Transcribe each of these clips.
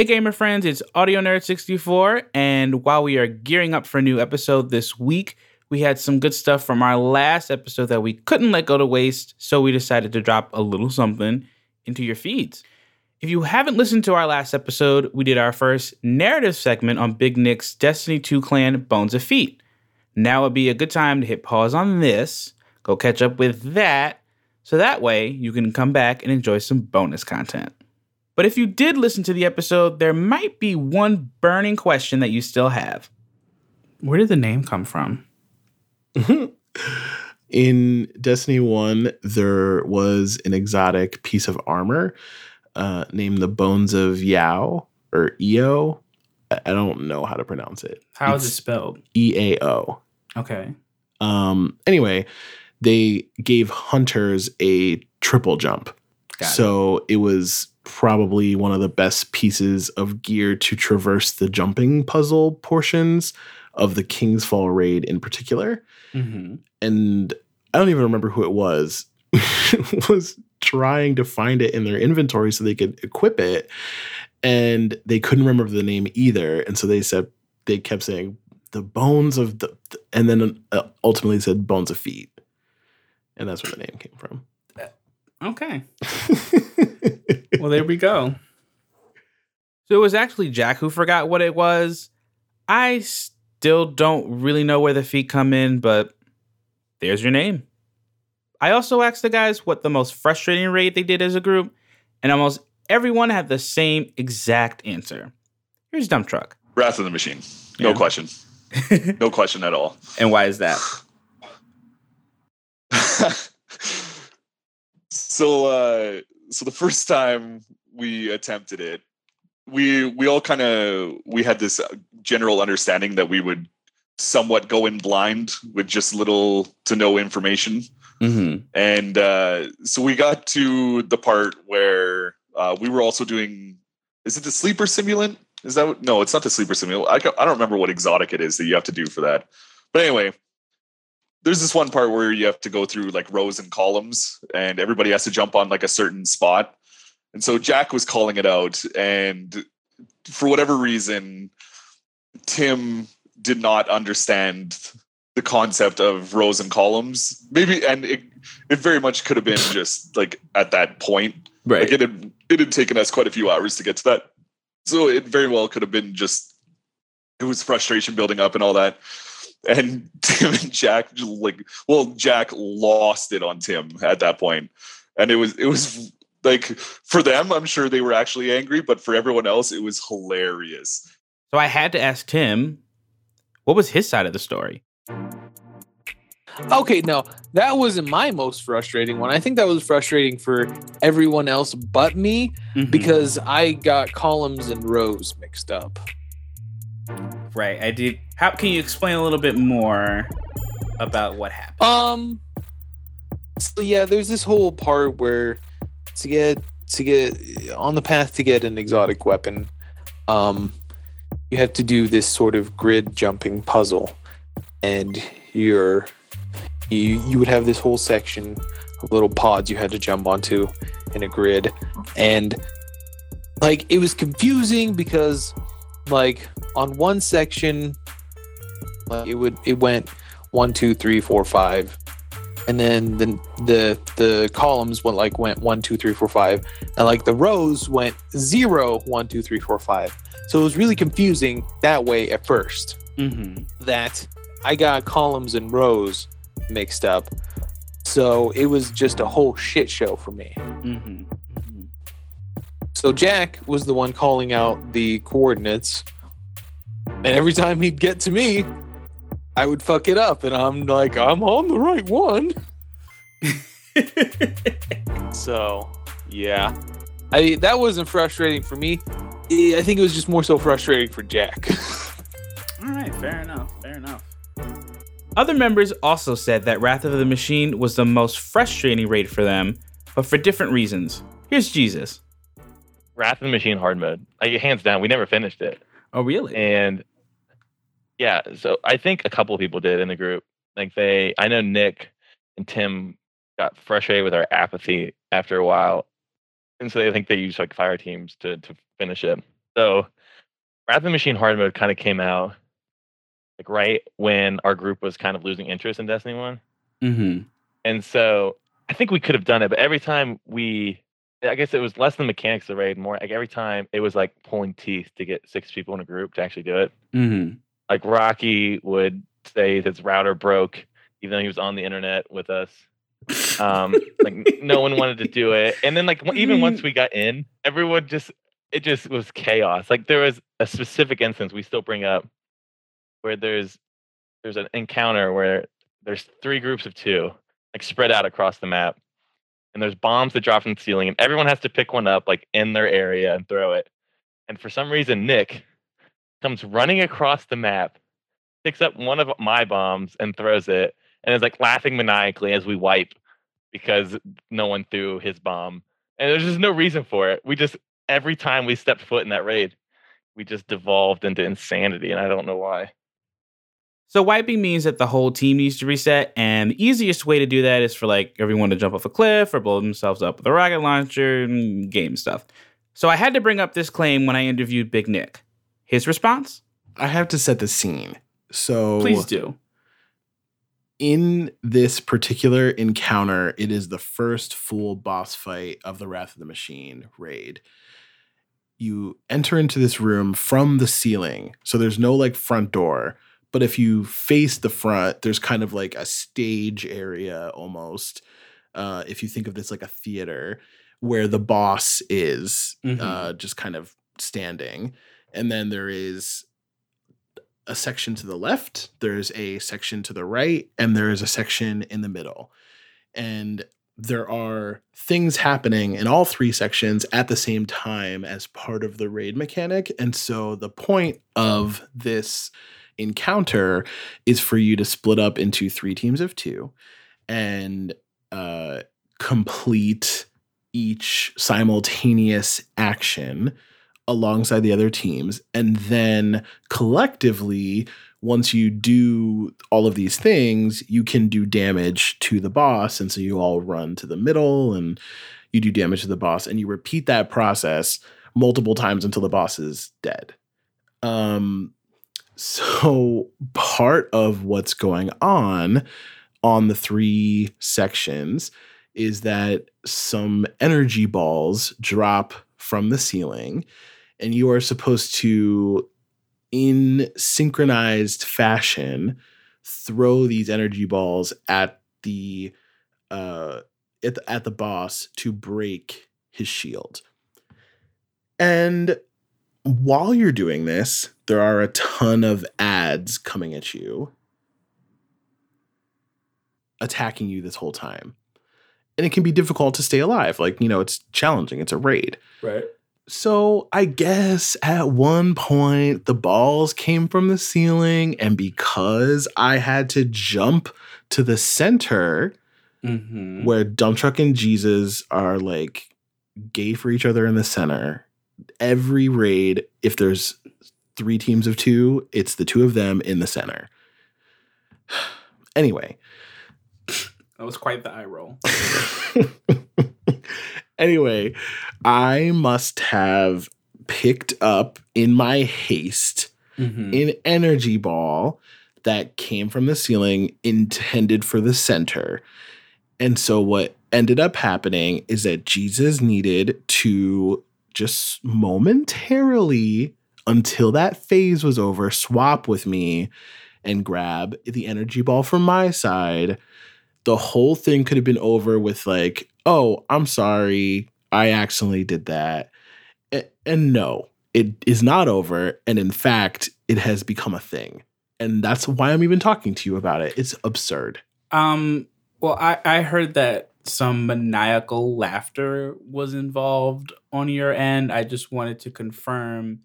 Hey, gamer friends, it's Audio Nerd 64. And while we are gearing up for a new episode this week, we had some good stuff from our last episode that we couldn't let go to waste. So we decided to drop a little something into your feeds. If you haven't listened to our last episode, we did our first narrative segment on Big Nick's Destiny 2 clan Bones of Feet. Now would be a good time to hit pause on this, go catch up with that, so that way you can come back and enjoy some bonus content. But if you did listen to the episode, there might be one burning question that you still have. Where did the name come from? In Destiny 1, there was an exotic piece of armor uh, named the Bones of Yao or EO. I don't know how to pronounce it. How is it spelled? E A O. Okay. Um, anyway, they gave hunters a triple jump. Got it. so it. was probably one of the best pieces of gear to traverse the jumping puzzle portions of the King's Fall raid in particular. Mm-hmm. And I don't even remember who it was was trying to find it in their inventory so they could equip it and they couldn't remember the name either and so they said they kept saying the bones of the and then uh, ultimately said bones of feet and that's where the name came from Okay. Well, there we go. So it was actually Jack who forgot what it was. I still don't really know where the feet come in, but there's your name. I also asked the guys what the most frustrating raid they did as a group, and almost everyone had the same exact answer. Here's Dump Truck. Wrath of the Machine. No Yeah. question. No question at all. And why is that? so uh so the first time we attempted it we we all kind of we had this general understanding that we would somewhat go in blind with just little to no information. Mm-hmm. and uh so we got to the part where uh we were also doing is it the sleeper simulant? Is that no it's not the sleeper simulant. I, I don't remember what exotic it is that you have to do for that. But anyway there's this one part where you have to go through like rows and columns and everybody has to jump on like a certain spot. And so jack was calling it out and for whatever reason tim did not understand the concept of rows and columns. Maybe and it, it very much could have been just like at that point. Right. like it had it had taken us quite a few hours to get to that. So it very well could have been just it was frustration building up and all that and Tim and Jack like well Jack lost it on Tim at that point and it was it was like for them I'm sure they were actually angry but for everyone else it was hilarious so I had to ask Tim, what was his side of the story? Okay, no, that wasn't my most frustrating one. I think that was frustrating for everyone else but me Mhm. because I got columns and rows mixed up. Right, I did. How can you explain a little bit more about what happened? Um so yeah, there's this whole part where to get to get on the path to get an exotic weapon, um you have to do this sort of grid jumping puzzle. And you're you you would have this whole section of little pods you had to jump onto in a grid. And like it was confusing because like on one section like it would it went one, two, three, four, five, and then the the the columns went like went one, two, three, four, five, and like the rows went zero, one, two, three, four, five. So it was really confusing that way at first. Mm-hmm. That I got columns and rows mixed up, so it was just a whole shit show for me. Mm-hmm. So Jack was the one calling out the coordinates, and every time he'd get to me, I would fuck it up, and I'm like, I'm on the right one. So yeah, I that wasn't frustrating for me. I think it was just more so frustrating for Jack. All right, fair enough. Fair enough. Other members also said that Wrath of the Machine was the most frustrating raid for them, but for different reasons. Here's Jesus. Wrath of the Machine hard mode. Like, hands down, we never finished it. Oh, really? And yeah, so I think a couple of people did in the group. Like they, I know Nick and Tim got frustrated with our apathy after a while, and so I think they used like fire teams to to finish it. So, Wrath of the Machine hard mode kind of came out like right when our group was kind of losing interest in Destiny One, Mm-hmm. and so I think we could have done it. But every time we, I guess it was less than mechanics of the raid, more like every time it was like pulling teeth to get six people in a group to actually do it. Mm-hmm. Like Rocky would say his router broke, even though he was on the internet with us. um like no one wanted to do it and then like even once we got in everyone just it just was chaos like there was a specific instance we still bring up where there's there's an encounter where there's three groups of two like spread out across the map and there's bombs that drop from the ceiling and everyone has to pick one up like in their area and throw it and for some reason nick comes running across the map picks up one of my bombs and throws it and is like laughing maniacally as we wipe because no one threw his bomb. And there's just no reason for it. We just every time we stepped foot in that raid, we just devolved into insanity, and I don't know why. So wiping means that the whole team needs to reset, and the easiest way to do that is for like everyone to jump off a cliff or blow themselves up with a rocket launcher and game stuff. So I had to bring up this claim when I interviewed Big Nick. His response? I have to set the scene. So Please do. in this particular encounter, it is the first full boss fight of the Wrath of the Machine raid. You enter into this room from the ceiling. So there's no like front door, but if you face the front, there's kind of like a stage area almost. Uh, if you think of this like a theater where the boss is Mhm. uh, just kind of standing. And then there is a section to the left, there's a section to the right, and there is a section in the middle. And there are things happening in all three sections at the same time as part of the raid mechanic. And so the point of this encounter is for you to split up into three teams of two and uh, complete each simultaneous action alongside the other teams. And then collectively, once you do all of these things, you can do damage to the boss. And so you all run to the middle and you do damage to the boss and you repeat that process multiple times until the boss is dead. Um, so part of what's going on on the three sections is that some energy balls drop from the ceiling and you are supposed to in synchronized fashion throw these energy balls at the uh at the, at the boss to break his shield. And while you're doing this there are a ton of ads coming at you attacking you this whole time and it can be difficult to stay alive like you know it's challenging it's a raid Right. so I guess at one point the balls came from the ceiling, and because I had to jump to the center Mm-hmm. where Dump Truck and Jesus are like gay for each other in the center, every raid, if there's three teams of two, it's the two of them in the center. Anyway, That was quite the eye roll. anyway, I must have picked up in my haste Mm-hmm. an energy ball that came from the ceiling intended for the center. And so what ended up happening is that Jesus needed to just momentarily until that phase was over swap with me and grab the energy ball from my side. The whole thing could have been over with like, "Oh, I'm sorry. I accidentally did that." And no, it is not over. And in fact, it has become a thing. And that's why I'm even talking to you about it. It's absurd. Um. Well, I I heard that some maniacal laughter was involved on your end. I just wanted to confirm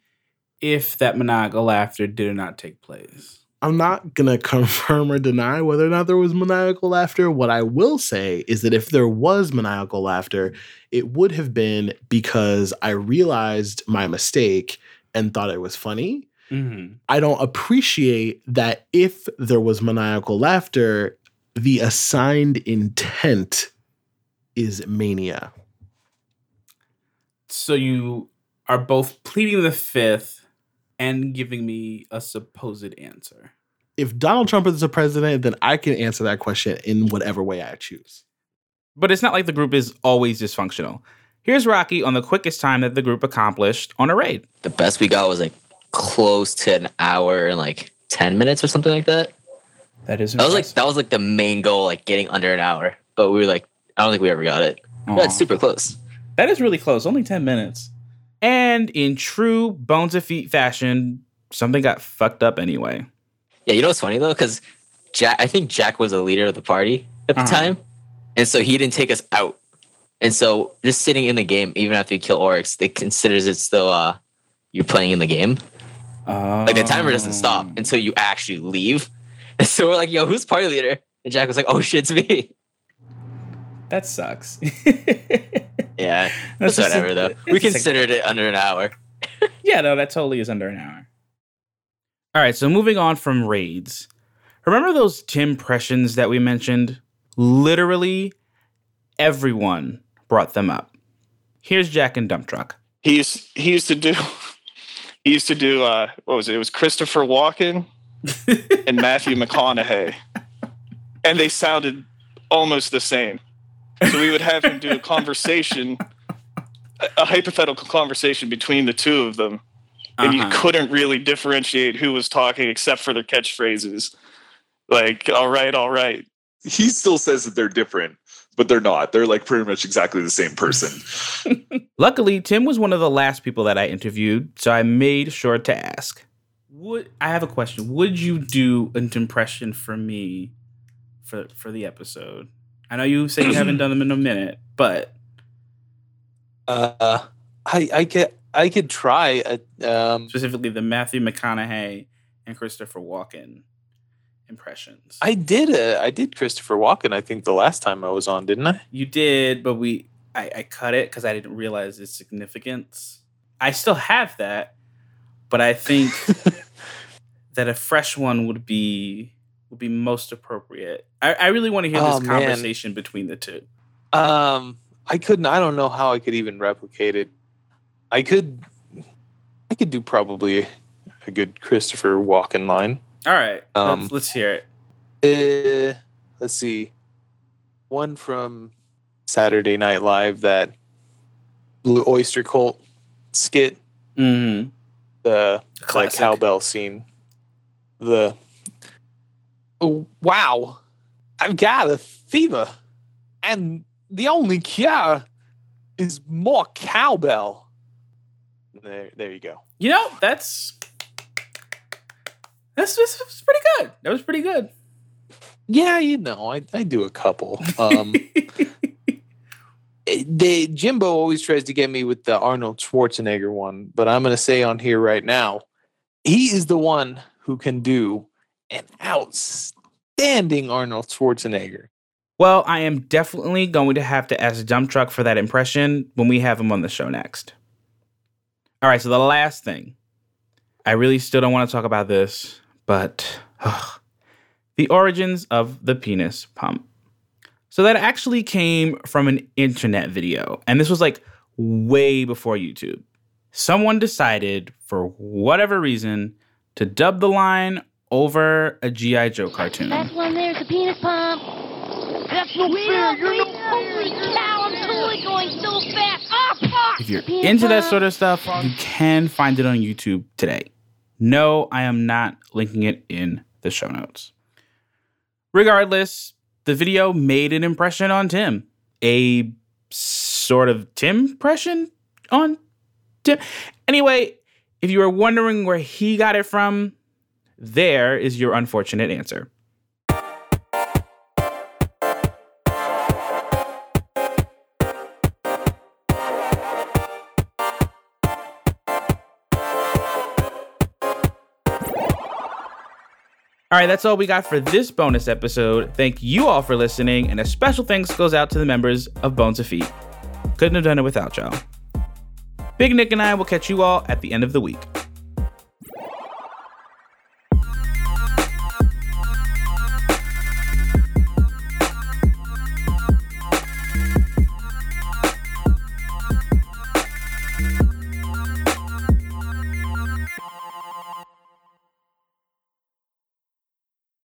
if that maniacal laughter did or not take place. I'm not going to confirm or deny whether or not there was maniacal laughter. What I will say is that if there was maniacal laughter, it would have been because I realized my mistake and thought it was funny. Mm-hmm. I don't appreciate that if there was maniacal laughter, the assigned intent is mania. So you are both pleading the fifth and giving me a supposed answer. If Donald Trump is the president, then I can answer that question in whatever way I choose. But it's not like the group is always dysfunctional. Here's Rocky on the quickest time that the group accomplished on a raid. The best we got was like close to an hour and like 10 minutes or something like that. That is That was like that was like the main goal, like getting under an hour. But we were like, I don't think we ever got it. That's super close. That is really close, only 10 minutes. And in true Bones of Feet fashion, something got fucked up anyway. Yeah, you know what's funny though? Because Jack, I think Jack was the leader of the party at the Uh-huh. time, and so he didn't take us out. And so just sitting in the game, even after you kill Oryx, it considers it still uh you're playing in the game. Like the timer doesn't stop Oh. until you actually leave. And so we're like, "Yo, who's party leader?" And Jack was like, "Oh shit, it's me." That sucks. Yeah, That's that's just a- whatever though. We just a- considered it under an hour. yeah, no, that totally is under an hour. All right, so moving on from raids. Remember those Tim impressions that we mentioned? Literally everyone brought them up. Here's Jack and Dump Truck. he used he used to do he used to do uh what was it? It was Christopher Walken and Matthew McConaughey. And they sounded almost the same. So we would have him do a conversation a, a hypothetical conversation between the two of them. And you Uh-huh. couldn't really differentiate who was talking except for their catchphrases. Like, all right, all right. He still says that they're different, but they're not. They're like pretty much exactly the same person. Luckily, Tim was one of the last people that I interviewed, so I made sure to ask. Would I have a question? Would you do an impression for me for for the episode? I know you say you haven't done them in a minute, but Uh, I I could I could try. A, um, specifically the Matthew McConaughey and Christopher Walken impressions. I did a I did Christopher Walken. I think the last time I was on, didn't I? you did, but we I, I cut it because I didn't realize its significance. I still have that, but I think that a fresh one would be would be most appropriate. I, I really want to hear Oh, this man. conversation between the two. Um, I couldn't. I don't know how I could even replicate it. I could. I could do probably a good Christopher Walken line. All right, Um, let's, let's hear it. Uh, let's see. One from Saturday Night Live, that Blue Oyster Cult skit, Mm-hmm. the like cowbell scene. The wow, I've got a fever, and the only cure is more cowbell. There, there you go. You know, that's that's, that's, that's pretty good. That was pretty good. Yeah, you know, I, I do a couple. Um, they Jimbo always tries to get me with the Arnold Schwarzenegger one, but I'm going to say on here right now, he is the one who can do an outstanding Arnold Schwarzenegger. Well, I am definitely going to have to ask Dump Truck for that impression when we have him on the show next. All right, so the last thing. I really still don't want to talk about this, but ugh, the origins of the penis pump. So that actually came from an internet video, and this was like way before YouTube. Someone decided, for whatever reason, to dub the line over a G.I. Joe cartoon. That's when there's a penis pump. That's no fair. You're no Holy cow! I'm totally going so fast. Oh fuck! If you're Penis into that sort of stuff, you can find it on YouTube today. No, I am not linking it in the show notes. Regardless, the video made an impression on Tim. A sort of Tim impression on Tim. Anyway, if you were wondering where he got it from, there is your unfortunate answer. All right, that's all we got for this bonus episode. Thank you all for listening, and a special thanks goes out to the members of Bones of Feet. Couldn't have done it without y'all. Big Nick and I will catch you all at the end of the week.